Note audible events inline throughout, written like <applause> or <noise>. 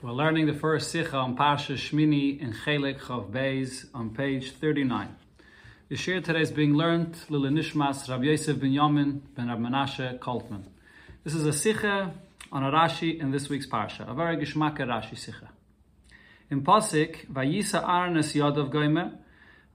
We're learning the first Sikha on Parsha Shmini in Chelik Chav Beis on page 39. The shir today is being learned Lili Nishmas Rabbi Yosef ben Yamin ben Rabbi Menashe Koltman. This is a Sikha on a Rashi in this week's Parsha, a very Gishmaka Rashi Sikha. In Pasik, Vayisa Arnes Yodov Goimer,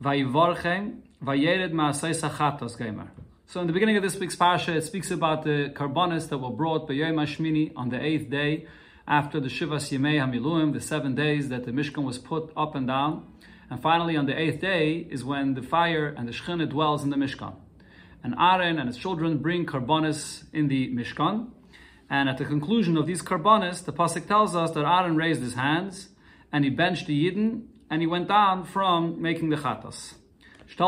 Vayivorchem, Vayered Ma'asei Sachatos Goimer. So in the beginning of this week's Parsha, it speaks about the carbonis that were brought by Yom HaShmini on the eighth day after the Shivas Yemei Hamiluim, the seven days that the Mishkan was put up and down. And finally, on the eighth day is when the fire and the Shekhinah dwells in the Mishkan. And Aaron and his children bring karbonis in the Mishkan. And at the conclusion of these karbonis, the pasuk tells us that Aaron raised his hands and he benched the Yidden and he went down from making the chatas. So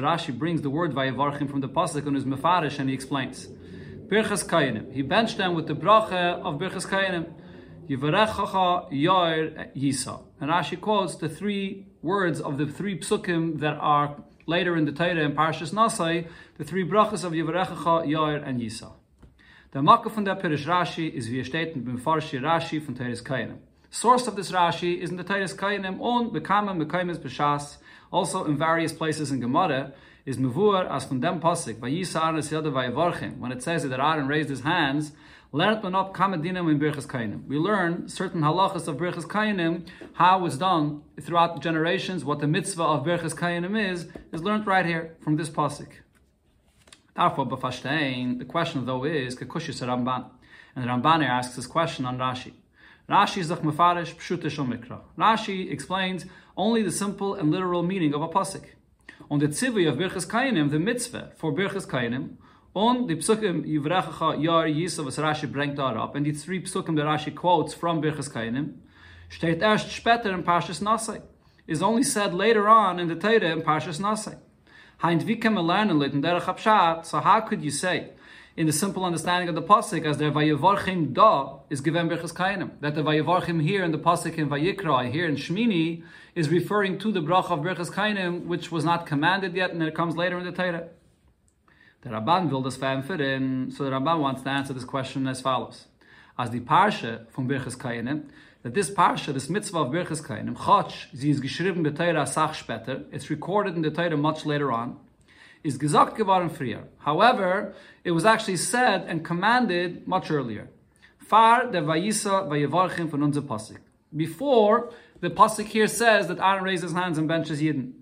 Rashi brings the word vayavarchim from the pasuk on his mefarish and he explains. Birchas Kayanim. He benched them with the bracha of Birchas Kayanim. Yivarechacha Yair Yisa. And Rashi quotes the three words of the three psukim that are later in the Torah in Parshas Nasai, the three brachas of Yivarechacha, Yair, and Yisa. The Makkah von der Pirish Rashi is wie steht in Rashi von Teres Kayanim. Source of this Rashi is in the Teres Kayanim on Bekama Mekaimis B'Shas, also in various places in Gemara, is mevur as from dem pasuk vayisa Aaron's yada vayavarchim. When it says that Aaron raised his hands, man up in birchas kainim. We learn certain halachas of birchas kainim, how it's done throughout generations. What the mitzvah of birchas kainim is is learned right here from this pasuk. Therefore, b'fashtein, the question though is kekushis Ramban, and the Ramban asks this question on Rashi. Rashi is mefarish pshutish. Rashi explains only the simple and literal meaning of a pasuk on the tzivui of Birchas Kainim, the mitzvah for Birchas Kainim, on the psukim Yivrachacha Yar Yisa, was Rashi bringt da up, and the three psukim that Rashi quotes from Birchas Kainim, steht erst später in Parshas Nasai, is only said later on in the Torah in Parshas Nasai. Heint wie kann man lernen in derech so how could you say, in the simple understanding of the pasuk as the vayevarchim da is given berchas kainim. That the vayevarchim here in the pasuk in Vayikra here in Shmini is referring to the bracha of berchas kainim, which was not commanded yet, and it comes later in the Torah. The Ramban will this fit in, so the Ramban wants to answer this question as follows: As the parsha from berchas kainim, that this parsha, this mitzvah of berchas kainim, chach, sie is geschrieben sach später. It's recorded in the Torah much later on is gesagt geworden früher. However, it was actually said and commanded much earlier. Far der Vayisa Vayevarchim von unser Pasik. Before, the Pasik here says that Aaron raised his hands and benches Yidden.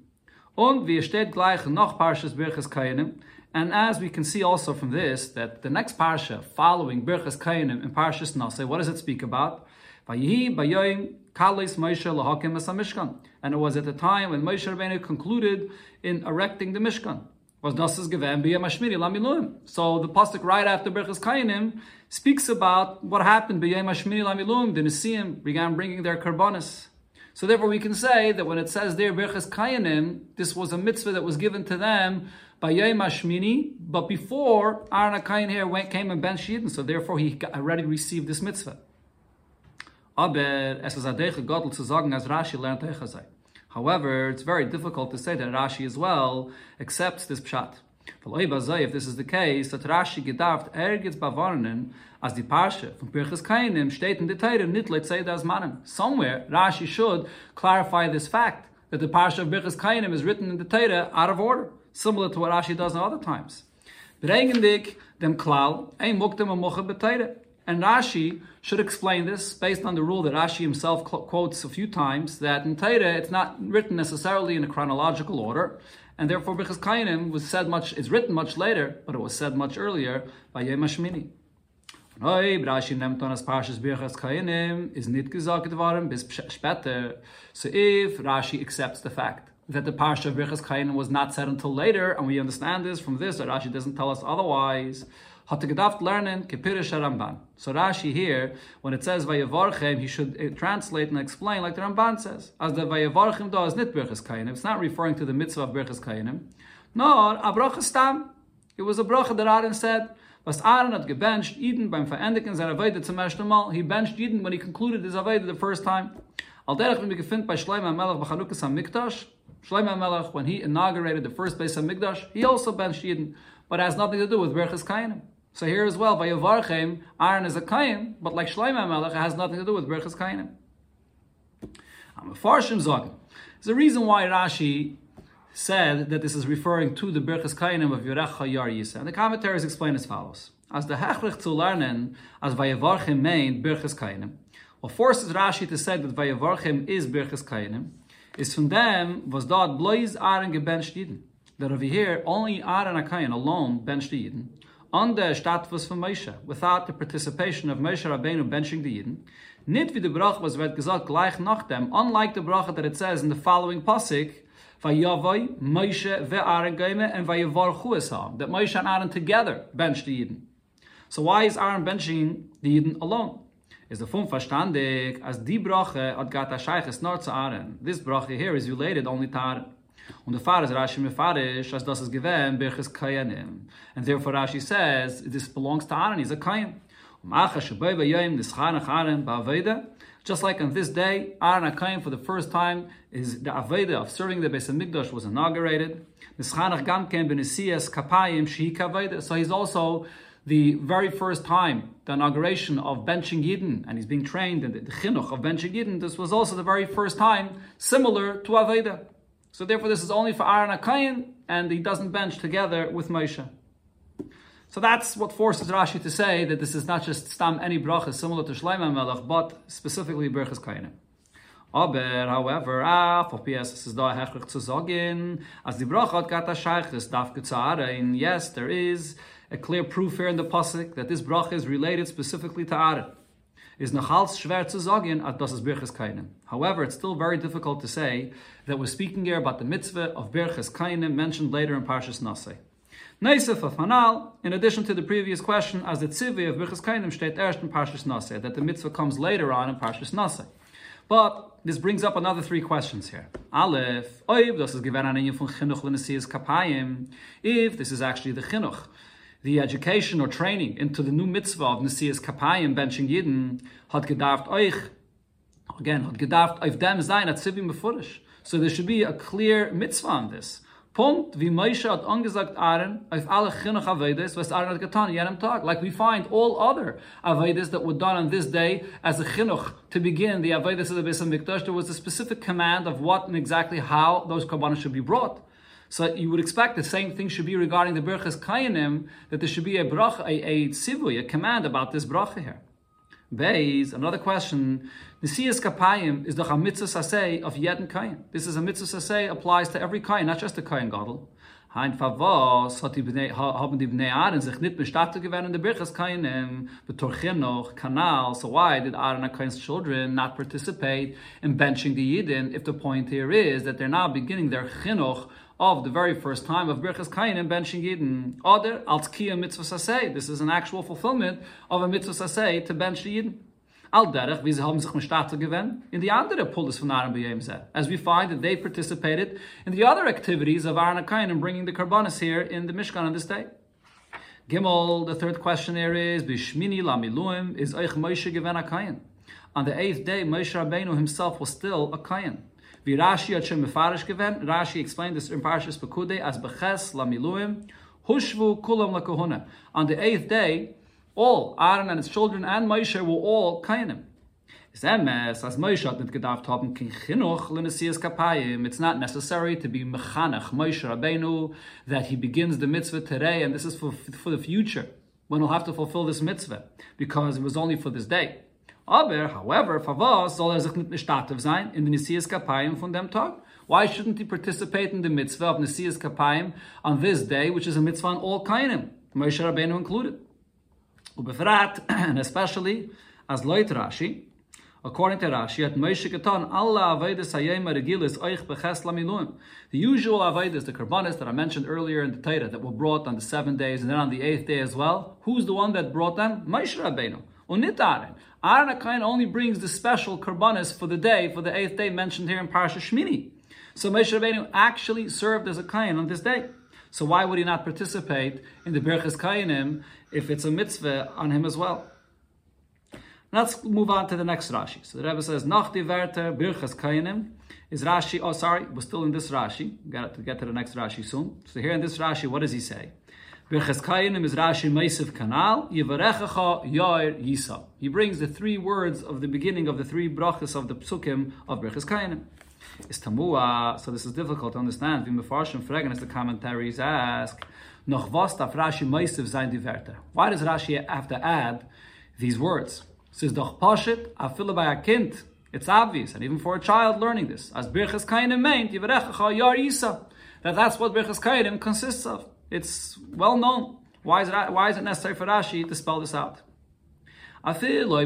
Und wie steht gleich noch Parshas Birchas Kayanim, and as we can see also from this, that the next parsha following Birchas Kayanim in Parshas Nase, what does it speak about? Vayihi Bayoim Kalis Moshe Lahakim Mishkan. And it was at the time when Moshe Rabbeinu concluded in erecting the Mishkan was Nasas Gevem B'Yem Lamiluim. So the pasuk right after Berchas Kayanim speaks about what happened B'Yem Hashmini Lamiluim. The Nisim began bringing their karbonis. So therefore, we can say that when it says there Berchas Kayanim, this was a mitzvah that was given to them by Yom Hashmini, but before Aaron Kayan here went, came and ben Shidin, so therefore he already received this mitzvah. Aber es ist adeche Gottel zu sagen, als Rashi lernt. However, it's very difficult to say that Rashi as well accepts this pshat. If this is the case, that Rashi gedaft ergets bavarnen as the parsha from Pirchas Kainim steht in the Torah nit let's say das mannen. Somewhere Rashi should clarify this fact that the parsha of Pirchas Kainim is written in the Torah out of order, similar to what Rashi does in other times. Brengendik dem klal ein muktem a and Rashi should explain this based on the rule that Rashi himself quotes a few times that in Torah it's not written necessarily in a chronological order, and therefore Birchas Kainim was said much is written much later, but it was said much earlier by as Parshas Kainim bis. So if Rashi accepts the fact that the Parsha of Birchas Kainim was not said until later, and we understand this from this that Rashi doesn't tell us otherwise, hat er kepirish Ramban. So Rashi here, when it says vayavarchem, he should uh, translate and explain like the Ramban says. As the vayavarchem do is nit birchas kayanim. It's not referring to the mitzvah of birchas kayanim. Nor a bracha stam. It was a bracha that Aaron said. Was Aaron had gebenched Eden beim Verendigen seiner Weide zum ersten Mal. He benched Eden when he concluded his Weide the first time. Al derech wenn wir gefunden bei Shlomo Melech b'Chanukas HaMikdash. Shlomo Melech, when he inaugurated the first base of Mikdash, he also benched Eden, but has nothing to do with Berchas Kainim. So here as well, by Yavarchem, Aaron is a Kayan, but like Shlomo Melech, it has nothing to do with Berchas Kainim. I'm a Farshim Zogin. There's a reason why Rashi said that this is referring to the Berchas Kainim of Yerecha Yar Yisa. And the commentaries explain as follows. As the Hechrich zu lernen, as Vayavarchim main Berchas Kainim, what forces Rashi to say that Vayavarchim is Berchas Kainim, is from them was dort blois Aaron gebencht Yidden. That over here, only Aaron Akayan alone the Yidden, on the Status von Moshe, without the participation of Moshe Rabbeinu benching the Yidden, nit wie the brach was wird gesagt gleich nach dem, unlike the brach that it says in the following pasuk, Vayavoy, Moshe ve'Aaron Geime, and Vayavar Chuesam, that Moshe and Aaron together benched the Yidden. So why is Aaron benching the Yidden alone? Is the fun verstandig as die brache at gata shayches nor zu Aaron. This brache here is related only to Aaron. Und ist Rashi as das is given birches kayanim. And therefore Rashi says, this belongs to Aaron, he's a kayan. Just like on this day, Aaron HaKayim for the first time, is the Aveda of serving the Beis HaMikdash was inaugurated. So he's also the very first time, the inauguration of benching Yidden, and he's being trained in the, the chinuch of benching Yidden, this was also the very first time similar to Aveda. So therefore, this is only for Aaron Akayin, and he doesn't bench together with Moshe. So that's what forces Rashi to say that this is not just stam any bracha similar to Shlomo Melech, but specifically Berchas Kainim. Aber, however, ah, for PS, ist da hechlich zu sagen, as die bracha hat gata shaychis darf gezaharen, yes, there is a clear proof here in the pasuk that this bracha is related specifically to Aaron is nachals schwer zu sagen, at das Birches. However, it's still very difficult to say that we're speaking here about the mitzvah of Birches Kainim mentioned later in Parshas Nasei. Neisef of Hanal, in addition to the previous question, as the tzivah of Birches Kainim steht erst in Parshas Nasei, that the mitzvah comes later on in Parshas Nasei. But this brings up another three questions here. Aleph, oiv, das is given an von chinuch l'nesiyas kapayim, if this is actually the chinuch, the education or training into the new mitzvah of Nesias Kapayim, benching Yidden, hat gedarft euch, again, hat gedarft auf dem sein, at Zivim befurish. So there should be a clear mitzvah on this. Punkt, wie Moshe hat angesagt Aaron, auf alle chinuch Avedes, was Aaron hat getan, jenem Tag. Like we find all other Avedes that were done on this day as a chinuch to begin the Avedes of the Beis HaMikdash, there was a specific command of what and exactly how those korbanos should be brought. So you would expect the same thing should be regarding the Berchas Kayanim, that there should be a bracha, a, a tzivui, a command about this bracha here. Beis, another question. The Siyas Kapayim is the mitzvah saseh of Yedin Kayin. This is a mitzvah saseh applies to every Kayin, not just the Kayin Gadol. Hein Favos Bnei, haben die Bnei Aaron sich nicht bestattet geworden in der Birchas Kainim, betorchen noch, Kanal, so why did Aaron and Kain's children not participate in benching the Yidden if the point here is that they're now beginning their chinuch of the very first time of Birchas and Ben Yidden. Oder als Kia Mitzvah Sasei. This is an actual fulfillment of a Mitzvah Sasei to Ben Yidden. Al derech, wie sie haben sich in the andere Pulis von Aaron B'Yem As we find that they participated in the other activities of Aaron Kain and bringing the Karbanis here in the Mishkan on this day. Gimel, the third question here is, Bishmini Lamiluim, is Eich Moshe gewen a Kain. On the eighth day, Moshe Rabbeinu himself was still a Kain. Wie Rashi hat schon mefarish Rashi explained this in Parshas Pekude as beches lamiluim, hushvu kulam lakohuna. On the eighth day, all Aaron and his children and Moshe were all kainim. It's not necessary to be mechanach Moshe Rabbeinu, that he begins the mitzvah today, and this is for, for the future, when he'll have to fulfill this mitzvah, because it was only for this day. Aber, however, Favos soll er sich nicht bestattet sein in den Nisias Kapayim von dem Tag. Why shouldn't he participate in the mitzvah of Nisias Kapayim on this day, which is a mitzvah on all Kainim, Moshe Rabbeinu included? Ubefrat, <clears throat> and especially, as Loit Rashi, According to Rashi, at Moshe Ketan, Allah Avedis Hayem Regilis Oich Beches Lamiluim. The usual Avedis, the Karbanis that I mentioned earlier in the Torah, that were brought on the seven days and then on the eighth day as well. Who's the one that brought them? Moshe Rabbeinu. Unit Aaron. HaKain only brings the special karbanis for the day, for the eighth day mentioned here in Parashat Shmini. So Moshe Rabbeinu actually served as a Kain on this day. So why would he not participate in the Berchas Kainim if it's a mitzvah on him as well? Let's move on to the next Rashi. So the Rebbe says, Nach Werte Birchas Kainim is Rashi, oh sorry, we're still in this Rashi. Got to get to the next Rashi soon. So here in this Rashi, what does he say? Birchas Kayanim is Rashi Meisiv Kanal, Yivarechacha Yair Yisa. He brings the three words of the beginning of the three brachas of the psukim of Birchas Kayanim. It's Tamua, so this is difficult to understand. Vim Mefarshim Fregen, as the commentaries ask, Noch was Rashi Meisiv sein die? Why does Rashi have to add these words? Says doch Pashit, afile by a kind. It's obvious, and even for a child learning this, as Birchas Kayanim meant, Yivarechacha Yair Yisa, that that's what Birchas Kayanim consists of. It's well known. Why is, it, why is it necessary for Rashi to spell this out? Even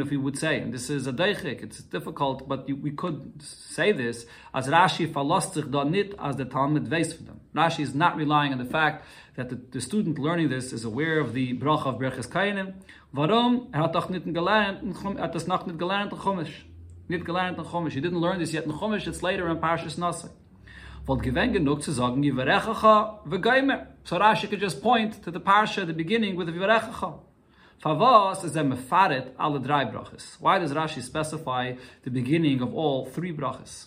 if we would say, and this is a deichik, it's difficult, but we could say this, as Rashi verlasst da nit as the Talmud weiß for them. Rashi is not relying on the fact that the, the student learning this is aware of the brach of Berches Kainim. Warum? Er hat doch nicht gelernt, er in Chumash. Gelernt in Chumash. He didn't learn this yet in Chumash, it's later in Parshas Nasa. Weil gewen genug zu sagen, Yivarechacha v'geimer. So Rashi could just point to the parsha at the beginning with Yivarechacha. Favos is a mefaret alle drei brachas. Why does Rashi specify the beginning of all three brachas?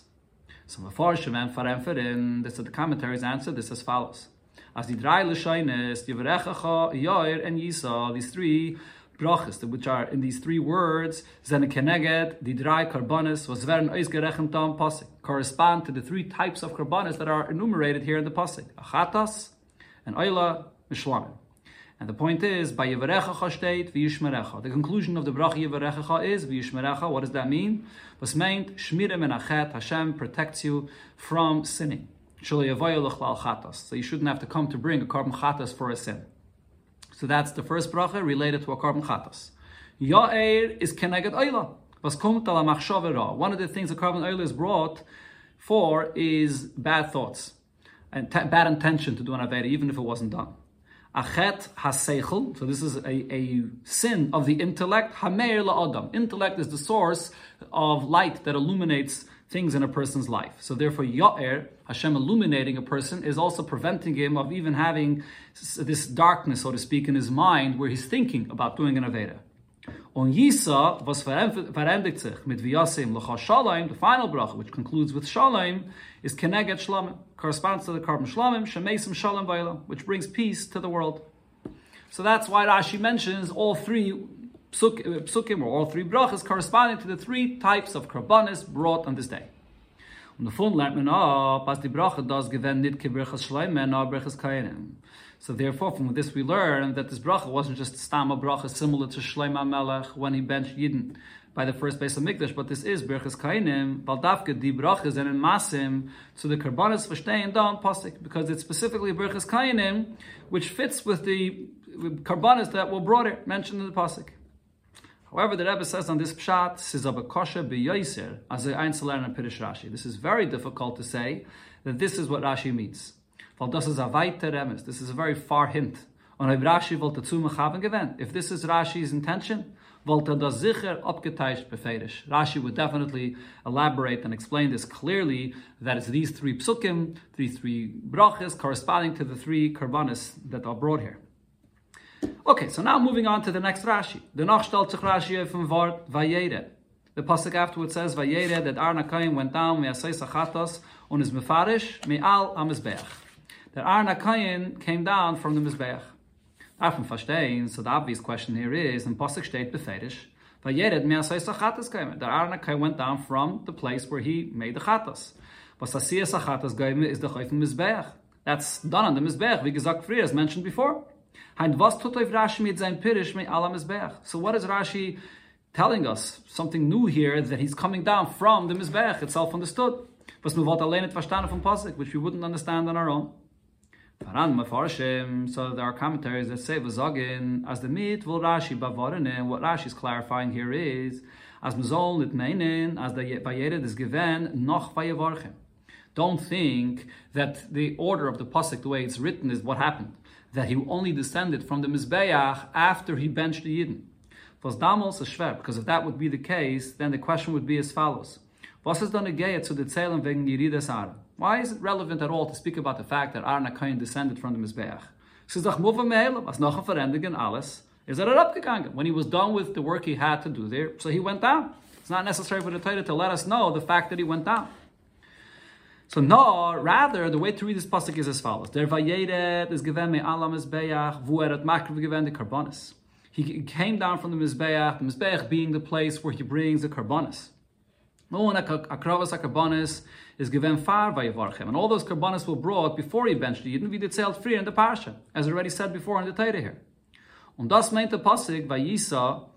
So Mefarshim and Farem this is the commentaries answer this as follows. As the drei l'shoines, Yivarechacha, Yair, and Yisa, these three brachas, which are in these three words, zene keneged, the drei karbonis, was veren tam pasik, correspond to the three types of karbonis that are enumerated here in the pasik, achatas, and oila, mishlamim. And the point is, by Yevarecha steht, v'yishmerecha. The conclusion of the bracha Yevarecha is, v'yishmerecha, what does that mean? Was meant, shmire menachet, Hashem protects you from sinning. So you shouldn't have to come to bring a carbon chatas for a sin. So that's the first bracha related to a carbon chatas. Ya'er is keneged oila. Was machshavera. One of the things a carbon oil is brought for is bad thoughts and t- bad intention to do an avera, even if it wasn't done. Achet haseichel. So this is a, a sin of the intellect. Hameir la'adam. Intellect is the source of light that illuminates things in a person's life. So therefore, Ya'er, Hashem illuminating a person, is also preventing him of even having this darkness, so to speak, in his mind where he's thinking about doing an Aveda. On Yisa, was verendigt sich mit the final bracha, which concludes with Shalom, is Keneget Shalom, corresponds to the carbon Shalom, Shemesim Shalom Vayla, which brings peace to the world. So that's why Rashi mentions all three Uh, psukim, or all three brachas, corresponding to the three types of karbanis brought on this day. So therefore, from this we learn that this bracha wasn't just stama bracha similar to Shleima Melech when he benched Yidden by the first base of Mikdash, but this is Berchas Kainim, Baldavke, di brachas and in Masim, to the Karbanis verstehen down Pasik, because it's specifically Berchas Kainim, which fits with the Karbanis that were brought it, mentioned in the Pasik. However, the Rebbe says on this pshat, as Pirish Rashi. This is very difficult to say that this is what Rashi means. This is a very far hint. If this is Rashi's intention. Rashi would definitely elaborate and explain this clearly, that it's these three psukim, these three brachas, corresponding to the three karbanis that are brought here. Okay, so now moving on to the next Rashi. The noch stellt Rashi from Wort Vayere. The pasuk afterwards says Vayere that Arna Kaim went down me'asay sachatos on his mefarish me'al amizbeach. That Arna Kaim came down from the mizbeach. Darf verstehen, so the obvious question here is, in pasuk steht beferish, Vayere me'asay sachatos came. That Arna Kaim went down from the place where he made the chatos. Was asiyah sachatos gaime is the chayf mizbeach. That's done on the mizbeach, wie gesagt früher, as mentioned before. So what is Rashi telling us? Something new here that he's coming down from the Mizbeach, itself understood. Was wir wollt allein nicht verstanden vom Pasuk, which we wouldn't understand on our own. So there are commentaries that say as the mit will Rashi what Rashi is clarifying here is, as Mizol nit meinen, as the Vayered is given, noch Vayevarchem. Don't think that the order of the pasuk, the way it's written, is what happened that he only descended from the Mizbeach after he benched the Yidden. Was damals a schwer, because if that would be the case, then the question would be as follows. Why is it relevant at all to speak about the fact that Aaron HaKayin descended from the Mizbeach? Er. When he was done with the work he had to do there, so he went down. It's not necessary for the Torah to let us know the fact that he went down. So no, rather the way to read this pasuk is as follows: Der vayeret is given me alam mizbeach vu er at makriv given the karbonis. He came down from the mizbeach, the mizbeach being the place where he brings the karbonis. No a akravas karbonis is given far by Yevarchem, and all those karbonis were brought before the Yidden, wie zählt free in the parsha, as already said before in the Torah here. Und das meint der pasuk vayisa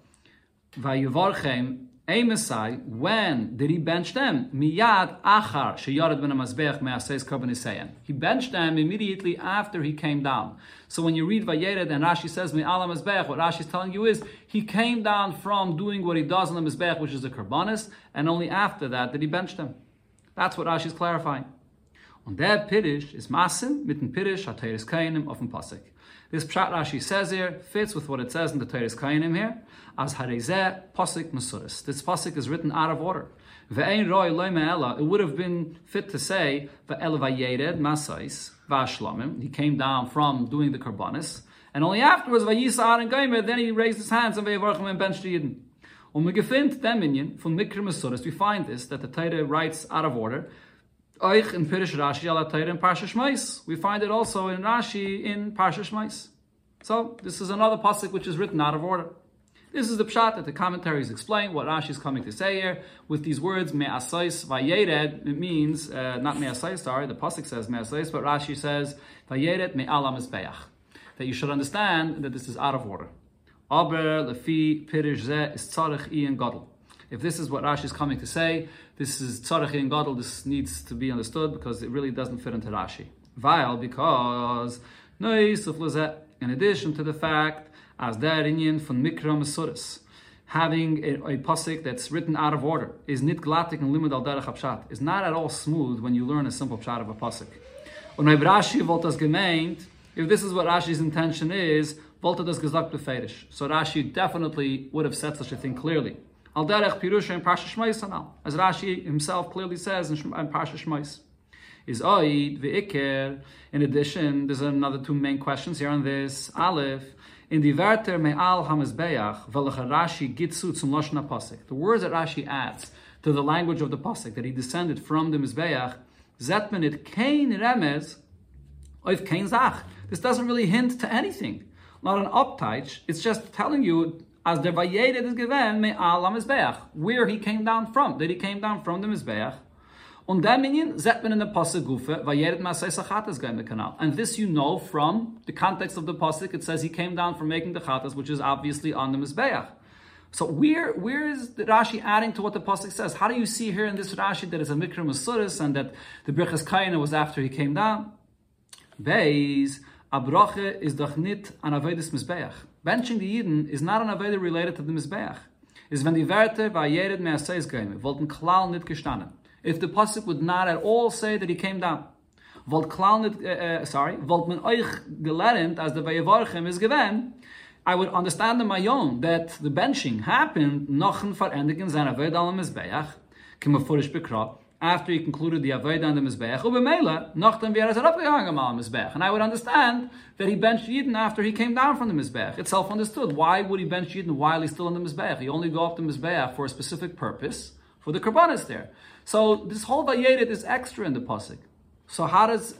vayevarchem Amosai, when did he bench them? Miyad achar sheyared ben amazbech me'aseis korban He benched them immediately after he came down. So when you read Vayered and Rashi says me'al amazbech, what Rashi is telling you is he came down from doing what he does on the mizbech, which is the karbanis, and only after that did he bench them. That's what Rashi is clarifying. Und der Pirish is Masim mit dem Pirish Kainim auf Pasik. This Pshat Rashi says here fits with what it says in the Teiris Kainim here as Harezeh Pasik Masuris. This Pasik is written out of order. Ve'ein roi loy It would have been fit to say ve'el vayered masais v'ashlamim. He came down from doing the karbanis, and only afterwards vayisa and gaimer. Then he raised his hands and ve'evarchim and benched Yidden. Und wir gefind dem Minyan from Mikra Masuris. We find this that the Torah writes out of order. Oich in Pirish Rashi ala Torah in Parsha Shmais. We find it also in Rashi in Parsha Shmais. So this is another pasuk which is written out of order. This is the pshat that the commentaries explain what Rashi is coming to say here with these words me'asais vayered. It means uh, not me'asais. Sorry, the pasuk says me'asais, but Rashi says vayered me'alam esbeach. That you should understand that this is out of order. Aber lefi pirish ze is tzarich ian gadol. If this is what Rashi is coming to say, this is tzarich ian gadol. This needs to be understood because it really doesn't fit into Rashi. Vile because no in addition to the fact as der Inyan von Mikra Mesuris, having a, a pasuk that's written out of order, is nit glatik and limud al derech pshat, is not at all smooth when you learn a simple pshat of a pasuk. Und wenn Rashi wollte das gemeint, if this is what Rashi's intention is, wollte das gesagt beferish. So Rashi definitely would have said such a thing clearly. Al derech pirusha in Parsha Shmais anal, as Rashi himself clearly says in, in Parsha Shmais. Is oid ve'ikir. In addition, there's another two main questions here on this. Aleph, in the Verter Me'al HaMizbeach, Rashi Gitzu zum Loshna Pasik. The words that Rashi adds to the language of the Pasik, that he descended from the Mizbeach, Zetmenit Kain Remez, Oif Kain Zach. This doesn't really hint to anything. Not an uptight, it's just telling you as the Vayedet is given Me'al HaMizbeach, where he came down from, that he came down from the Mizbeach, Und Minion man in der Gufe, weil Masai Sachatas canal. And this you know from the context of the Pasuk. It says he came down from making the Chatas, which is obviously on the Mizbeach. So where where is the Rashi adding to what the pasuk says? How do you see here in this Rashi that it's a mikra masuris and that the Birchas Kaina was after he came down? Beis abroche is doch nit an avedis mizbeach. Benching the Yidden is not an aveda related to the mizbeach. Is when die Werte bei jered measeis geime, wollten klal nit gestanden if the pasuk would not at all say that he came down. Uh, uh, sorry, as the Vayevarchem is given, I would understand in my own that the benching happened nochen verendigen sein Avodah after he concluded the Avodah on the Mizbeach, ubemela, wir es al Mizbeach. And I would understand that he benched Yidden after he came down from the Mizbeach. It's self-understood. Why would he bench Yidden while he's still in the Mizbeach? He only go up the Mizbeach for a specific purpose, for the Karbanis there. So this whole Vayedet is extra in the pasuk. So how does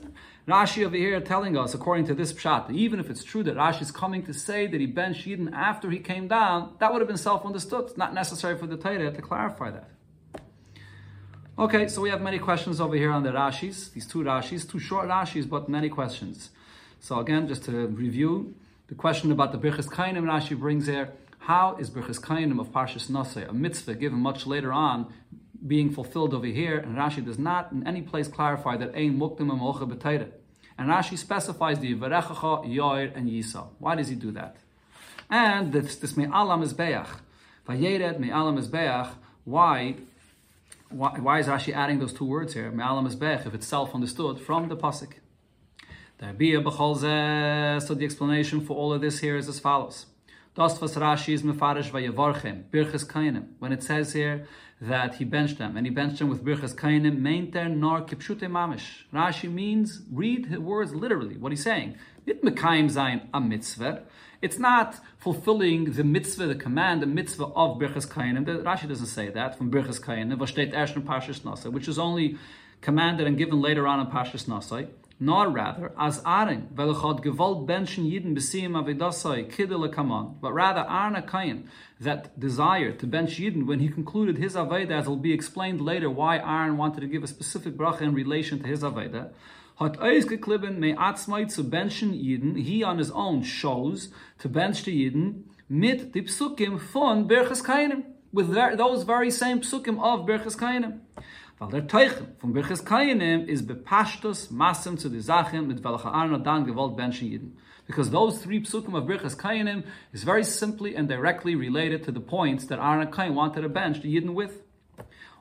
Rashi over here telling us, according to this pshat, even if it's true that Rashi is coming to say that he ben Shidin after he came down, that would have been self-understood. It's not necessary for the Torah to clarify that. Okay, so we have many questions over here on the Rashis, these two Rashis, two short Rashis, but many questions. So again, just to review, the question about the Birchas Kainim Rashi brings here, how is Birchas Kainim of Parshas Nosei, a mitzvah given much later on, being fulfilled over here, and Rashi does not in any place clarify that ein muktim amocha b'tayre. And Rashi specifies the Yivarechacha, Yoir, and Yisa. Why does he do that? And this, this me'alam is beach. Vayered me'alam is beach. Why? Why, why is Rashi adding those two words here? Me'alam is beach, if it's self-understood from the pasuk. So the explanation for all of this here is as follows. Das was Rashi is mefarish vayevarchem, birches kainim. When it says here that he benched them, and he benched them with birchas kainim, meinter nor kipshute mamish. Rashi means, read the words literally, what he's saying. Nit mekayim zayin a mitzvah. It's not fulfilling the mitzvah, the command, the mitzvah of birchas kainim. Rashi doesn't say that, from birchas kainim, erst in Parshas Nasa, which is only commanded and given later on in Pashas Nasai, nor rather as Aaron, benchen yidden kidele kaman, but rather Aaron a Kain that desire to bench yidden when he concluded his aveda, as will be explained later why Aaron wanted to give a specific bracha in relation to his aveda. Hat ausgeklippen me atzmai zu benchen yidden, he on his own shows to bench the yidden mit the psukim von Berches Kainim, with those very same psukim of Berches Kainim. Weil der Teichen von Birches Kayanim is bepashtus masim zu die Sachen mit welcher Arno dann gewollt Yidden. Because those three psukim of Birches Kainim is very simply and directly related to the points that Aaron Kayin wanted to bench the Yidden with.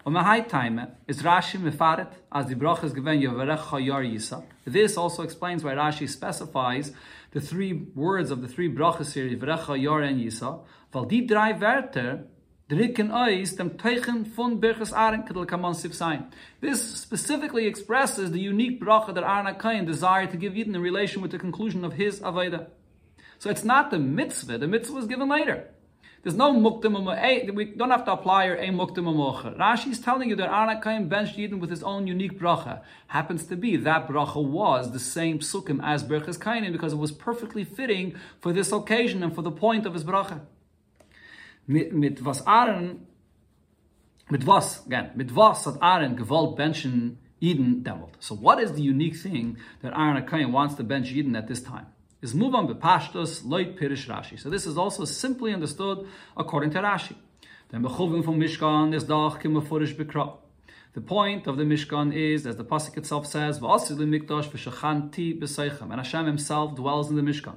On the high time is Rashi mefaret as the brachas given Yavarech Chayar Yisa. This also explains why Rashi specifies the three words of the three brachas here, Yavarech Chayar and Yisa. Weil die drei Wörter Dricken eis dem Teichen von Birches Aaron Kedel Kaman Sif sein. This specifically expresses the unique bracha that Aaron HaKayin desired to give Yidden in relation with the conclusion of his Aveda. So it's not the mitzvah, the mitzvah was given later. There's no muktim eh, we don't have to apply or a muktim Rashi is telling you that Aaron HaKayin benched Yidden with his own unique bracha. Happens to be that bracha was the same psukim as Birches Kainin because it was perfectly fitting for this occasion and for the point of his bracha mit, mit was Aaron, mit was, again, mit was hat Aaron gewollt benchen Eden demelt. So what is the unique thing that Aaron HaKayin wants to bench Eden at this time? Is on bepashtos loit pirish Rashi. So this is also simply understood according to Rashi. The mechuvim from Mishkan is dach kimafurish bekra. The point of the Mishkan is, as the pasuk itself says, "V'asilu mikdash v'shachanti b'seichem," and Hashem Himself dwells in the Mishkan.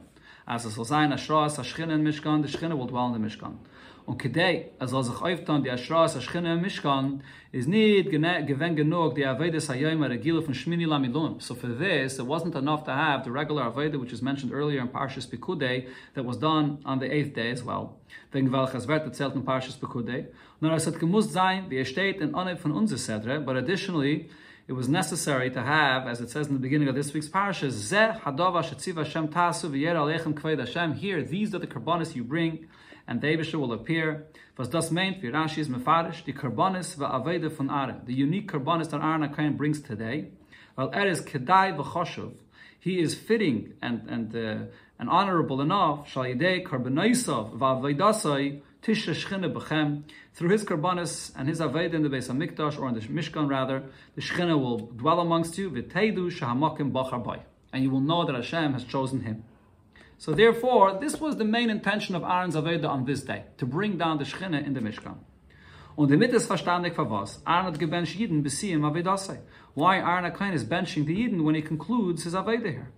As it will say in Ashras, Hashchina in Mishkan, the Shchina will dwell in the Mishkan. Und kedei, as soll sich die Ashras, Ashchina im Mishkan, is nicht gewen genug, die Avedes Hayyim, a regila von Shmini Lamilun. So for this, it wasn't enough to have the regular Aveda, which is mentioned earlier in Parshas Pekudei, that was done on the eighth day as well. Wegen welches wird erzählt in Parshas Pekudei. Nur es hat gemusst sein, wie er steht in Oneb von unser Sedre, but additionally, it was necessary to have, as it says in the beginning of this week's parasha, Zeh hadova shetziv Hashem tasu v'yer alechem kved Hashem. Here, these are the karbonis you bring and the will appear. Was das meint, wie Rashi is mefarish, die Karbonis va'aveda von Aaron, the unique Karbonis that Aaron HaKayin brings today, while er is kedai v'choshuv, he is fitting and, and, uh, and honorable enough, shal yidei karbonoisav va'avedasai, b'chem, through his karbonis and his aveda in the base of Mikdash, or in the Mishkan rather, the shchina will dwell amongst you, v'teidu shahamakim bachar and you will know that Hashem has chosen him. So therefore, this was the main intention of Aaron's Aveda on this day, to bring down the Shechina in the Mishkan. Und damit ist verstandig für was? Aaron hat gebencht Yidden besiem Avedasai. Why Aaron HaKain is benching the Yidden when he concludes his Aveda here?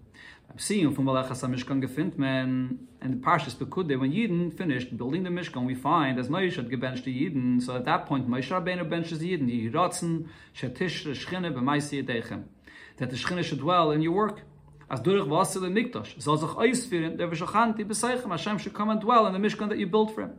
I'm seeing from Malachas HaMishkan gefind men, and the Parshas Pekude, when Yidden finished building the Mishkan, we find as Moshe had gebencht the Yidden, so at that point Moshe Rabbeinu benches the Yidden, Yiratzen, Shetish, Shechina, B'maisi Yedechem. That the Shechina should dwell in your work. As durch wasel in mikdash soll sich ausführen der verschachanti beseichem Hashem should come and dwell in the mishkan that you built for him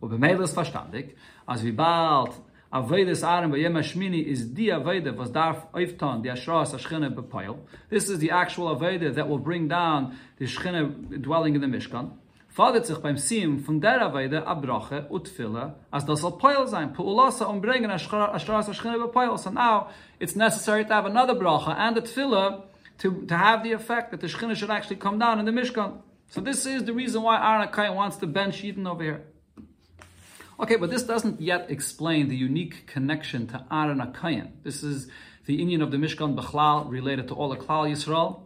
und bemeil ist verstandig as wie bald Aaron by Yom Shmini is the Aveda was darf auftan, the Ashras Ashchina bepoil. This is the actual Aveda that will bring down the Shchina dwelling in the Mishkan. Fadet sich beim Sim von der Aveda Abrache utfille, as das soll poil sein, Pu'ulasa umbringen Ashras Ashchina bepoil. So now it's necessary to have another bracha and a tefillah to, to have the effect that the Shekhinah should actually come down in the Mishkan. So this is the reason why Aaron HaKayin wants to bench Eden over here. Okay, but this doesn't yet explain the unique connection to Aaron HaKayin. This is the union of the Mishkan Bechlal related to all the Klal Yisrael.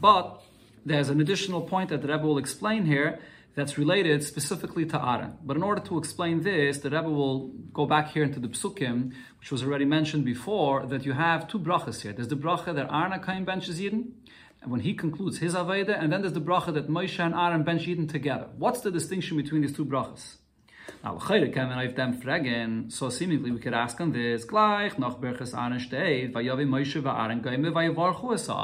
But there's an additional point that the Rebbe will explain here that's related specifically to Aaron. But in order to explain this, the Rebbe will go back here into the Psukim, which was already mentioned before, that you have two brachas here. There's the bracha that Aaron HaKaim benches Yidden, and when he concludes his Aveda, and then there's the bracha that Moshe and Aaron bench Yidden together. What's the distinction between these two brachas? Now, so seemingly we could ask on this, gleich vayavi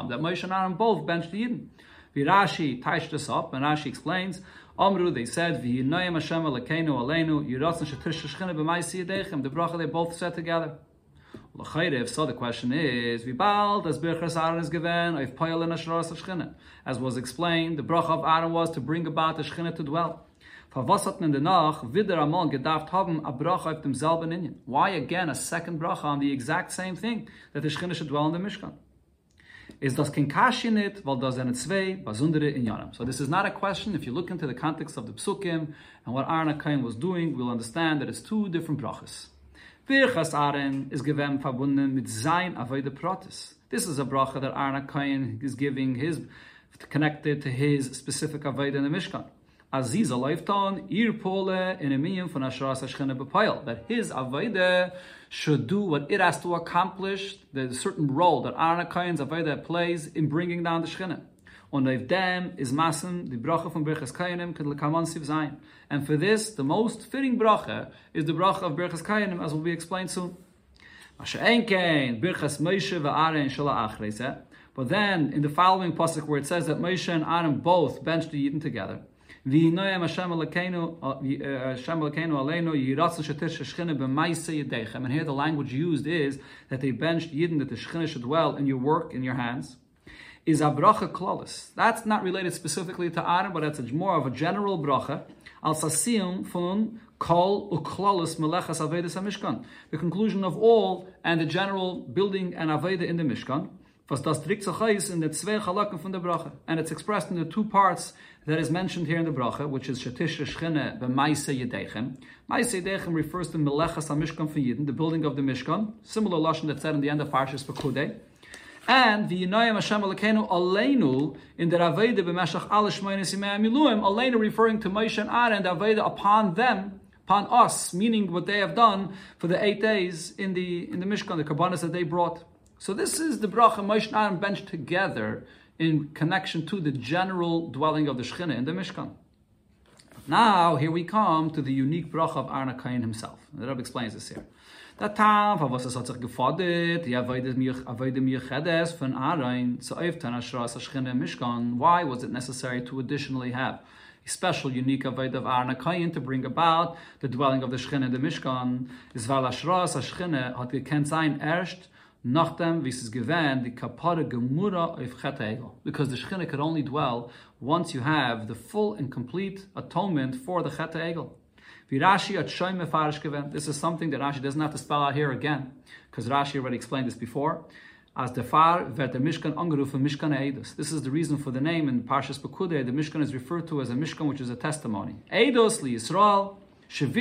that Moshe and Aaron both benched Yidden. Virashi ties this up, and Rashi explains, Amru, they said, V'yinayim Hashem alekeinu aleinu, Yiratzin shetish shechina b'maisi yedechem. The bracha they both said together. L'chayrev, so the question is, V'bal, does Birchas Aaron is given, Oif poyel in Ashras HaShechina. As was explained, the bracha of Aaron was to bring about the Shechina to dwell. A bracha? Why again a second bracha on the exact same thing that the Shechina should dwell in the Mishkan? Is das kein Kashi in it, weil da sind zwei besondere Inyanim. So this is not a question. If you look into the context of the Psukim and what Aaron HaKayin was doing, we'll understand that it's two different brachas. Birchas Aaron is given verbunden mit sein Avoide Protis. This is a bracha that Aaron HaKayin is giving his, connected to his specific Avoide in the Mishkan. Aziza Leifton, Ir Pole, minion von Asheras Hashchene B'Payel, that his Avoide should do what it has to accomplish, the certain role that Aaron HaKain's Avoide plays in bringing down the Shechine. Und auf dem is Massen, die Brache von Birchas Kayanim, can lekaman siv sein. And for this, the most fitting bracha is the bracha of Birchas Kayanim, as will be explained soon. But then, in the following pasuk where it says that Moshe and Aaron both benched the Yidden together, Eh, Yedechem. And here the language used is that they benched Yidden that the Shechine should dwell in your work, in your hands. Is a bracha klalis. That's not related specifically to Aaron, but it's a, more of a general bracha. Al sasiyum fun kol uklalis melechas avedis mishkan. The conclusion of all and the general building and aveda in the Mishkan. Was das in the zwei bracha. And it's expressed in the two parts that is mentioned here in the bracha, which is Shetish Shchine b'Maise Yedechem. Maise Yedechem refers to Melechas HaMishkan for Yidden, the building of the Mishkan. Similar lashon that said in the end of Parshas Pekudei. And the Yinayim Hashem Elokeinu Aleinu in the Raveda b'Meshach Al Shmoynes Yimei Aleinu referring to Moshe and Aaron, the Aveda upon them, upon us, meaning what they have done for the eight days in the in the Mishkan, the Karbanas that they brought. So this is the bracha Moshe and Aaron benched together in connection to the general dwelling of the Shechina in the Mishkan. Now, here we come to the unique bracha of Aaron HaKayin himself. The Rebbe explains this here. Tam, von was Mishkan. Why was it necessary to additionally have a special, unique Avoid of Aaron HaKayin to bring about the dwelling of the Shechina in the Mishkan? Nachdem wie es gewähnt, die kapara gemura auf Chet Because the Shechina could only dwell once you have the full and complete atonement for the Egel. Rashi at Shoy Mefarish gewähnt. This is something that Rashi doesn't have to spell out here again, because Rashi already explained this before. As the far wird der Mishkan angerufen Mishkan Eidos. This is the reason for the name in Parshas Pekudei. The Mishkan is referred to as a Mishkan, which is a testimony. Eidos li Yisrael, this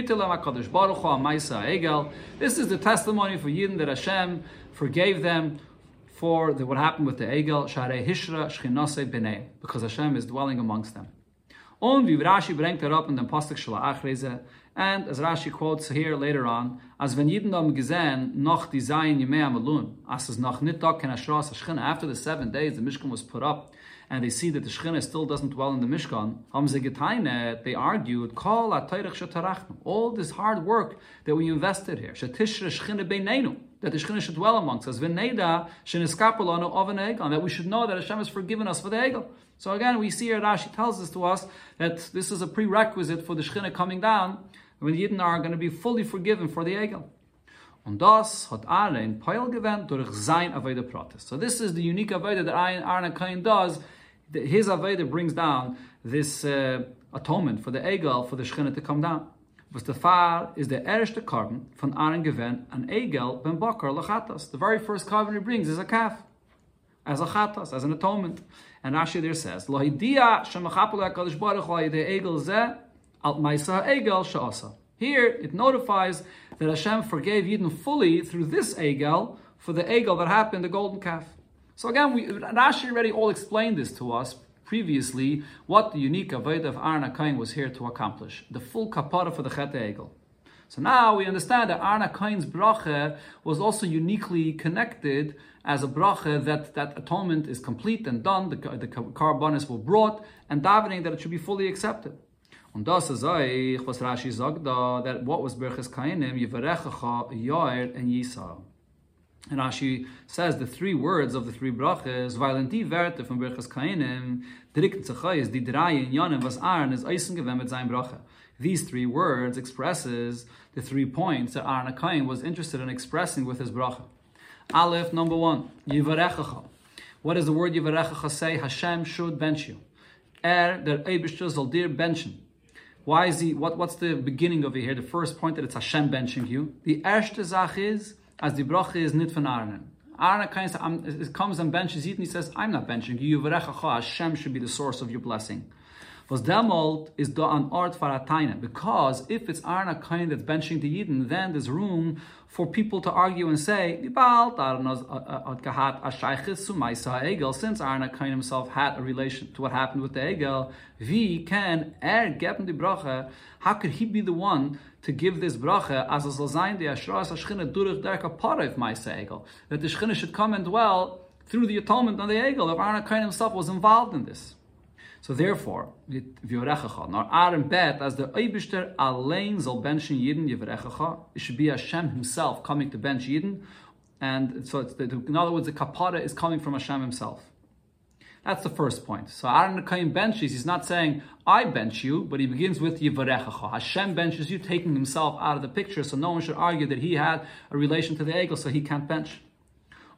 is the testimony for Yidden that Hashem forgave them for what happened with the Egel, Sharei Hishra Shchinase B'nei, because Hashem is dwelling amongst them. Und wie Rashi bringt up in the Pasuk Shala and as Rashi quotes here later on, as wenn Yidden haben noch die Zayin Yimei Amalun, as es noch nicht da ken Ashras after the seven days the Mishkan was put up, and they see that the Shechina still doesn't dwell in the Mishkan, they argued, Kol all this hard work that we invested here, that the Shechina should dwell amongst us, and that we should know that Hashem has forgiven us for the Egel. So again, we see here Rashi tells us to us that this is a prerequisite for the Shechina coming down, when the Yidden are going to be fully forgiven for the Egel. Und das hat Aaron Peil gewähnt durch sein Aveda. So this is the unique Aveda that Aaron Kain does his Aveda brings down this uh, atonement for the Egel, for the Shechina to come down. Was the far is the erste carbon von Aaron Gewen an Egel ben Bakar lachatas. The very first carbon he brings is a calf, as a chatas, as an atonement. And Rashi there says, Lo hidia shemachapul Baruch Hu the Egel she'asa. Here it notifies that Hashem forgave Yidden fully through this Egel for the Egel that happened, the golden calf. So again, we, Rashi already all explained this to us previously, what the unique Avodah of Arna HaKain was here to accomplish. The full kapara for the Chet Egel. So now we understand that Arna HaKain's bracha was also uniquely connected as a bracha that that atonement is complete and done, the, the carbonis were brought, and davening that it should be fully accepted. Und das ist euch, was Rashi sagt da, that what was Berches Kainim, Yivarechacha, Yair, and Yisrael. And Rashi says the three words of the three brachas, weil die Werte von Berchas Kainim, direkt is die drei in Yonim, was Aaron is eisen gewem mit sein bracha. These three words expresses the three points that Aaron HaKayin was interested in expressing with his bracha. Aleph, number one, Yivarechacha. What does the word Yivarechacha say? Hashem should bench you. Er, der Eibishter soll dir benchen. Why is he? What, what's the beginning over here? The first point that it's Hashem benching you. The erste is as the bracha is nit von Aaron. Aaron comes and benches it, and he says, "I'm not benching you. Hashem should be the source of your blessing." Was demolt is do an art for a because if it's Arna kind that's benching the Yidden, then there's room for people to argue and say, since Arna kind himself had a relation to what happened with the Egel, we can er geben die bracha, how could he be the one to give this bracha as a sein die Ashras Ashchina durch der Kapara of my Egel, that the Shchina should come and dwell through the atonement on the Egel, if Arna kind himself was involved in this. So therefore, nor Aaron bet as the Eibishter allein zal benchen. It should be Hashem himself coming to bench Yidden, and so the, in other words, the kapara is coming from Hashem himself. That's the first point. So Aaron Kaim benches. He's not saying I bench you, but he begins with yivarechacha. Hashem benches you, taking himself out of the picture. So no one should argue that he had a relation to the egel, so he can't bench.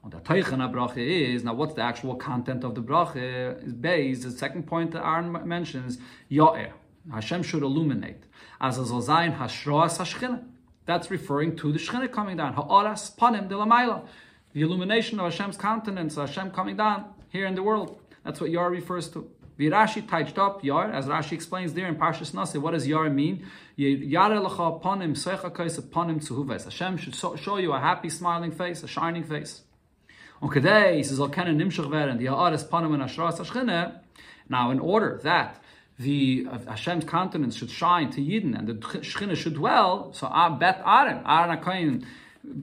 Und der Teichen der Brache is, now what's the actual content of the Brache, is based, the second point that Aaron mentions, Ya'er. Hashem should illuminate. As a Zozayin Hashroas Hashchina. That's referring to the Shechina coming down. Ha'oras panim de The illumination of Hashem's countenance, Hashem coming down here in the world. That's what Yar refers to. Virashi touched up Yar, as Rashi explains there in Parshas Nasi. What does Yar mean? Yare lecha panim secha kaisa panim tzuhuves. Hashem should show you a happy, smiling face, a shining face. He says, panim and. Now, in order that the uh, Hashem's countenance should shine to Yidden and the Shechina should dwell, so I bet Aaron, Aaron HaKoyin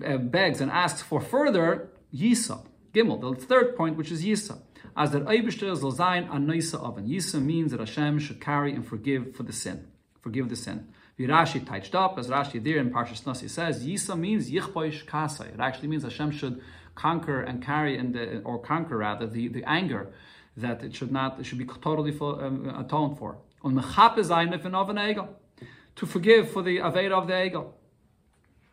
uh, begs and asks for further Yisa. Gimel, the third point, which is Yisa. As der Eibishter soll sein an Neisa oven. Yisa means that Hashem should carry and forgive for the sin. Forgive the sin. Rashi touched up, as Rashi there in Parshas Nasi says, Yisa means Yichboish Kasai. It actually means Hashem should conquer and carry and the or conquer rather the, the anger that it should not it should be totally full, um, atoned for. On the of an egel to forgive for the aveda of the egel.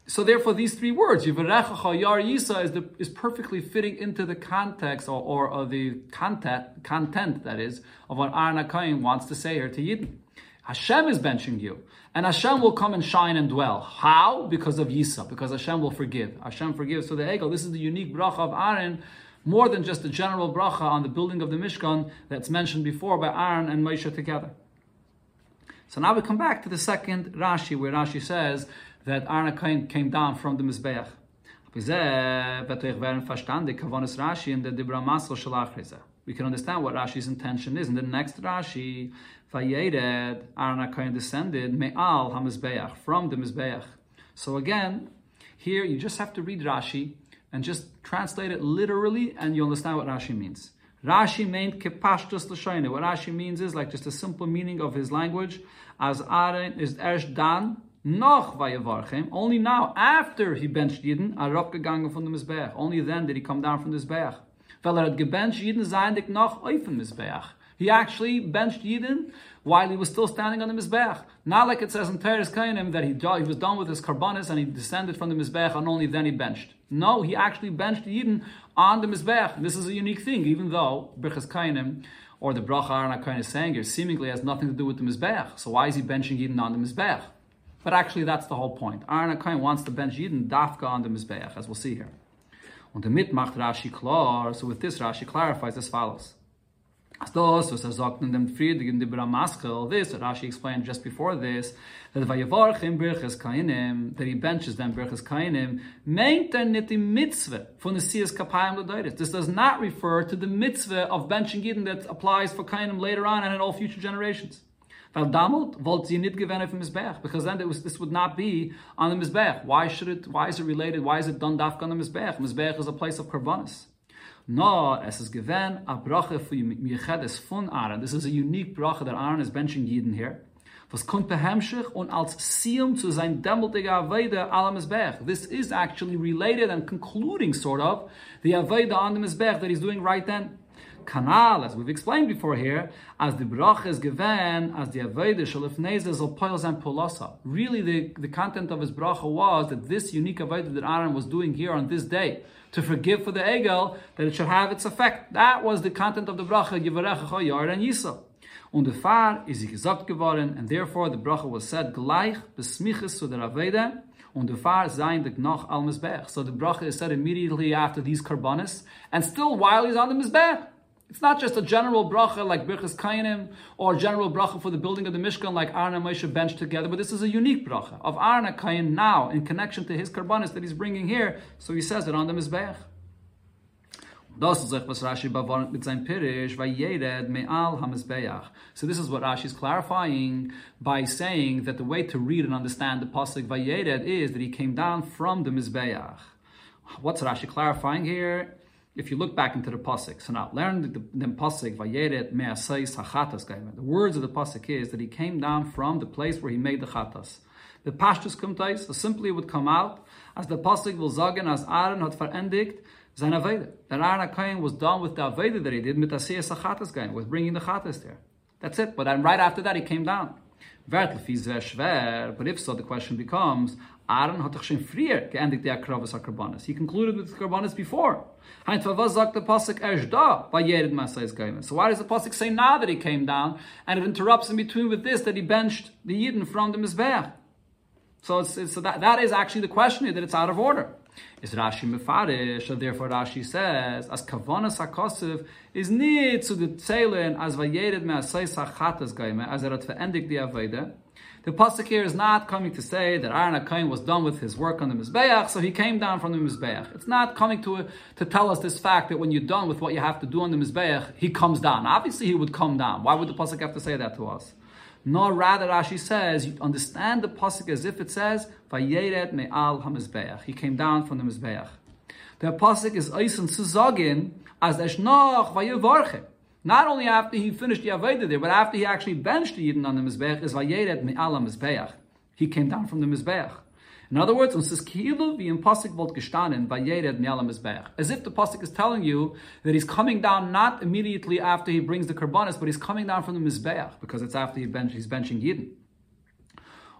So therefore, these three words, Yar Yisa, is, the, is perfectly fitting into the context or, or, or the content, content, that is, of what Arna Aaron wants to say here to Yidden. Hashem is benching you. And Hashem will come and shine and dwell. How? Because of Yisa, because Hashem will forgive. Hashem forgives. So the Egel, this is the unique bracha of Aaron, more than just the general bracha on the building of the Mishkan that's mentioned before by Aaron and Moshe together. So now we come back to the second Rashi, where Rashi says that Aaron came down from the Mizbeach. We can understand what Rashi's intention is. In the next Rashi, Vayered, Aaron HaKohen descended, Me'al HaMizbeach, from the Mizbeach. So again, here you just have to read Rashi and just translate it literally and you understand what Rashi means. Rashi meant kepashtus l'shoyne. What Rashi means is like just a simple meaning of his language. As Aaron is erst dan noch vayavarchem. Only now, after he benched Yidden, arop gegangen from the Mizbeach. Only then did he come down from the Mizbeach. Weil er hat gebencht Yidden sein noch auf dem Mizbeach. He actually benched Yidden while he was still standing on the Mizbech. Not like it says in Teres Kainim that he, he was done with his karbanis and he descended from the Mizbech and only then he benched. No, he actually benched Yidden on the Mizbech. This is a unique thing, even though Birchas Kainim or the Bracha Aaron HaKain is saying here seemingly has nothing to do with the Mizbech. So why is he benching Yidden on the Mizbech? But actually, that's the whole point. Aaron HaKain wants to bench Yidden dafka on the Mizbech, as we'll see here. Und damit macht Rashi klar, so with this Rashi clarifies as follows. This, Rashi explained just before this, that Vayavarchim Birches Kainim, that he benches them Birches Kainim, meint nit die Mitzvah von the Siyas Kapayim L'Doiris. This does not refer to the Mitzvah of benching Yidden that applies for Kainim later on and in all future generations. Because then was, this would not be on the Mizbech. Why should it, why is it related, why is it done dafka on the Mizbech? Mizbech is a place of karbanis. No, es ist gewen a brache für Michedes von Aaron. This is a unique brache that Aaron is benching Jeden here. Was kommt behemschich und als Sium zu sein demmeltige Aveide ala Mizbech. This is actually related and concluding sort of the Aveide on the Mizbech that he's doing right then. Kanal, as we've explained before here, as the brach is given, as the avodah shalifneza zol and polasa. Really, the, the content of his bracha was that this unique avodah that Aaron was doing here on this day, to forgive for the egel, that it should have its effect. That was the content of the bracha, Yivarecha Yard and Yisa. Und der Fahr ist sie gesagt geworden, and therefore the bracha was said gleich besmiches zu der Aveda, und der Fahr sein the gnach al Mizbech. So the bracha is said immediately after these karbanis, and still while he's on the Mizbech. It's not just a general bracha like Birchas Kainim or general bracha for the building of the Mishkan like Aaron and Moshe bench together, but this is a unique bracha of Aaron and Kain now in connection to his karbanis that he's bringing here. So he says it on the ha So this is what Rashi is clarifying by saying that the way to read and understand the pasuk vayered is that he came down from the Mizbeach. What's Rashi clarifying here? If you look back into the pasuk, so now learn the, the pasuk vayered me'asais hachatas The words of the pasuk is that he came down from the place where he made the chatas. The pashtus kumtais, so simply would come out as the pasuk will sagen as Aaron hat verendigt Zain Aveda. That Aaron HaKohen was done with the Aveda that he did, with Asiyas HaChatas with bringing the Chatas there. That's it. But then right after that, he came down. But if so, the question becomes, Aaron hat doch schon früher geendigt der Akravas HaKarbanis. He concluded with the Karbanis before. Hein was sagt der Pasuk erst da, bei Yered Masay's Gaiman. So why does the Pasuk say now that he came down, and it interrupts in between with this, that he benched the Yidden from the Mizbeach? So, it's, it's, so that, that is actually the question here, that it's out of order is Rashi mefarish, and therefore Rashi says, as kavanas hakosiv is need to the tzelen as vayered me asay sachatas gaime, as er hat verendigt the pasuk here is not coming to say that Aaron HaKohen was done with his work on the Mizbeach, so he came down from the Mizbeach. It's not coming to, to tell us this fact that when you're done with what you have to do on the Mizbeach, he comes down. Obviously, he would come down. Why would the pasuk have to say that to us? Nor rather Rashi says, you understand the pasuk as if it says, Vayeret me'al ha He came down from the Mizbeach. The pasuk is eisen sagen, as esh noch vayevarche. Not only after he finished the Aveda there, but after he actually benched the Yidden on the Mizbeach, is Vayeret me'al ha He came down from the Mizbeach. In other words, uns ist wie im Pasuk volt gestanden bei Yered As if the Pasuk is telling you that he's coming down not immediately after he brings the Karbanis, but he's coming down from the Mizbeach, because it's after he bench, he's benching Yidden.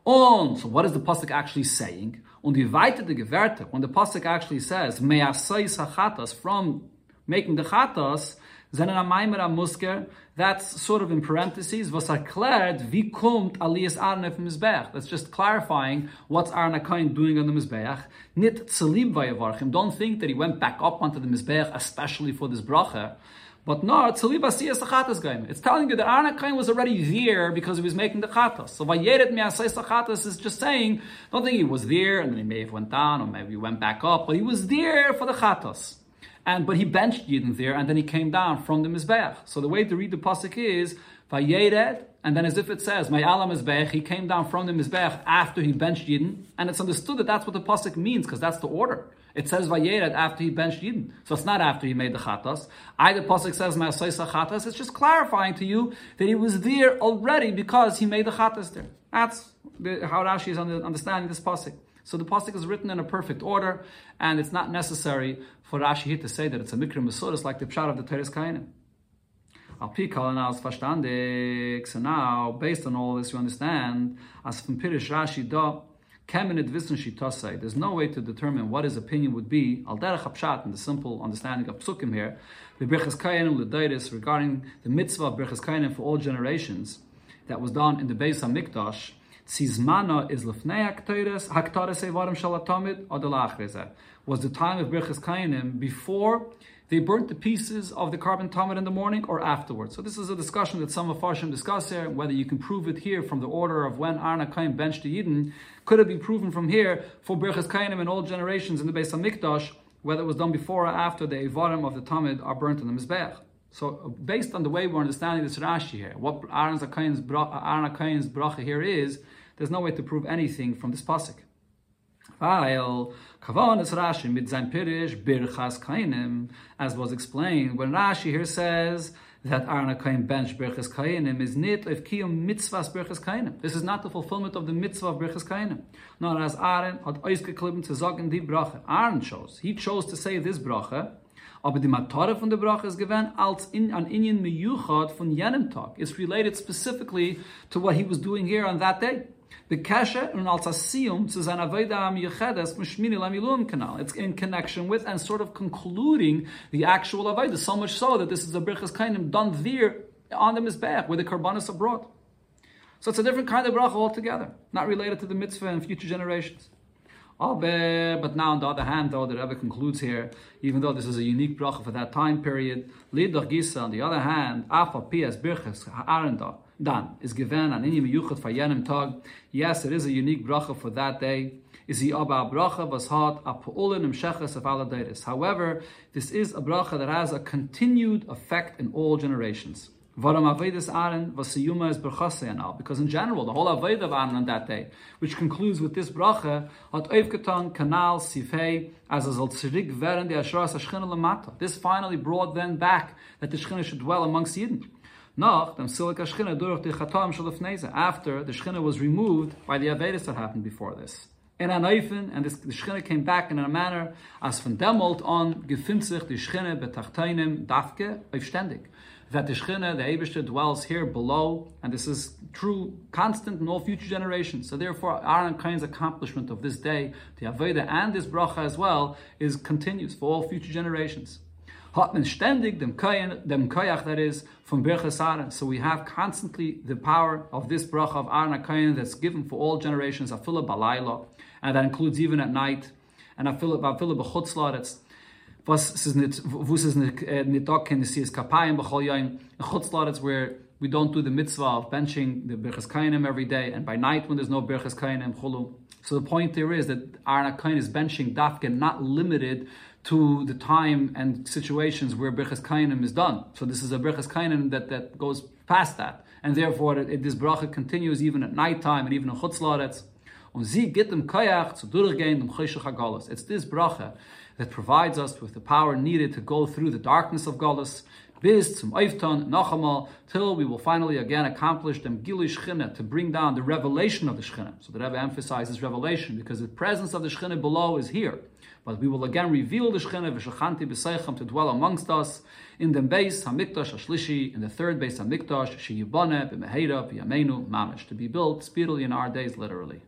Und, so what is the Pasuk actually saying? Und die weitere Gewerte, when the Pasuk actually says, Me'asais hachatas, from making the chatas, That's sort of in parentheses, was erklärt, wie kommt Aliyas Arne from Mizbeach. That's just clarifying what's Arne Kain doing on the Mizbeach. Nit Tzelib Vayavarchim. Don't think that he went back up onto the Mizbeach, especially for this bracha. But no, Tzelib Asiyas Chatas Gaim. It's telling you that Arne Kain was already there because he was making the Chatas. So Vayeret Miasais Chatas is just saying, don't think he was there and then he may have went down or maybe he went back up, but he was there for the Chatas and but he benched Yidden there, and then he came down from the Mizbeach. So the way to read the pasuk is Vayered, and then as if it says My Allah Mizbeach, he came down from the Mizbeach after he benched Yidden, and it's understood that that's what the pasuk means because that's the order. It says Vayered after he benched Yidden, so it's not after he made the Chatas. Either pasuk says Ma'asaisa Chatas. It's just clarifying to you that he was there already because he made the Chatas there. That's how Rashi is understanding this pasuk. So the pasuk is written in a perfect order, and it's not necessary for Rashi here to say that it's a mikra mesuris like the pshat of the Teres Kainim. So now, based on all this, you understand as from Pirish Rashi da. There's no way to determine what his opinion would be. Al derech in the simple understanding of psukim here, regarding the mitzvah of brichas kayanim for all generations that was done in the Beis Hamikdash Tzizmana is lefnei haktoris, haktoris evarim shalatomid, or. Was the time of Birchas Kainim before they burnt the pieces of the carbon tamid in the morning or afterwards? So this is a discussion that some of Farshim discuss here, whether you can prove it here from the order of when Arna Kain benched the Yidden, could it be proven from here for Birchas Kainim in all generations in the Beis HaMikdash, whether it was done before or after the Evarim of the Tamid are burnt in the Mizbech? So, based on the way we're understanding this Rashi here, what Aaron Kain's bracha here is, there's no way to prove anything from this pasuk. As was explained, when Rashi here says that Arna Kain bench Birchas Kainim is nit of Kiyum mitzvahs Birchas Kainim. This is not the fulfillment of the mitzvah of Birchas Kainim. Nor as Aaron had ausgeklippen to sagen die Brache. Aaron chose. He chose to say this Brache, aber die Matare von der Brache ist gewähnt als in, an Inyan Miyuchad von jenem Tag. It's related specifically to what he was doing here on that day. The kasha and als asiyum to zan aveda am yechedes mishmini lamilum kanal. It's in connection with and sort of concluding the actual aveda. So much so that this is a brichas kainim done there on the Mizbeach, where the Karbanis are brought. So it's a different kind of bracha altogether, not related to the mitzvah and future generations. Ah, but now, on the other hand, though, the Rebbe concludes here, even though this is a unique bracha for that time period, Lidach Gisa, on the other hand, Afa Pias Birches Ha'arenda, Dan, is given an inyim yuchat fayenim tag. Yes, it is a unique bracha for that day. Is he abba bracha vashat a pu'ulin imsheches of aladeiris. However, this is a bracha that has a continued effect in all generations. Varam Avedis Aaron Vasiyuma is Berchaseyanal. Because in general, the whole Aved of Aaron on that day, which concludes with this bracha, hat Oivketan Kanal Sifei as a Zaltzirig Veren de Ashras Ashchina. This finally brought then back that the Shechina should dwell amongst Yidden. The after the Shechina was removed by the Avedis that happened before this. In Anaifen, and this, the Shechina came back in a manner as von Demolt on gefindt sich die Shechina betachteinem dafke aufständig that the Shechina, the Abishter, dwells here below, and this is true, constant in all future generations. So therefore, Aaron Kain's accomplishment of this day, the Aveda and this bracha as well, is continues for all future generations. Hat man ständig dem Kayan, dem Kayach that is, from Birchas Aaron. So we have constantly the power of this bracha of Aaron Kayan that's given for all generations, Afila Balayla, and that includes even at night, and Afila B'chutzla, that's was is nit wus is nit eh, äh, nit dog see is kapayim b'chol yain chutzlaretz where we don't do the mitzvah of benching the berchas kainim every day, and by night when there's no berchas kainim chulu. So the point there is that Arna Kain is benching dafke not limited to the time and situations where berchas kainim is done. So this is a berchas kainim that, that goes past that, and therefore it, it, this bracha continues even at night time and even in chutzlaretz. Und um, sie geht dem Kayach zu durchgehen dem Cheshach It's this bracha that provides us with the power needed to go through the darkness of Galus, bis zum Eifton, Nachamal, till we will finally again accomplish them Gili Shchina, to bring down the revelation of the Shchina. So the Rebbe emphasizes revelation, because the presence of the Shchina below is here. But we will again reveal the Shechina v'shachanti b'seichem to dwell amongst us in the Beis Hamikdash Ashlishi, in the third Beis Hamikdash Sheyibane b'meheira v'yameinu mamish to be built speedily in our days, literally.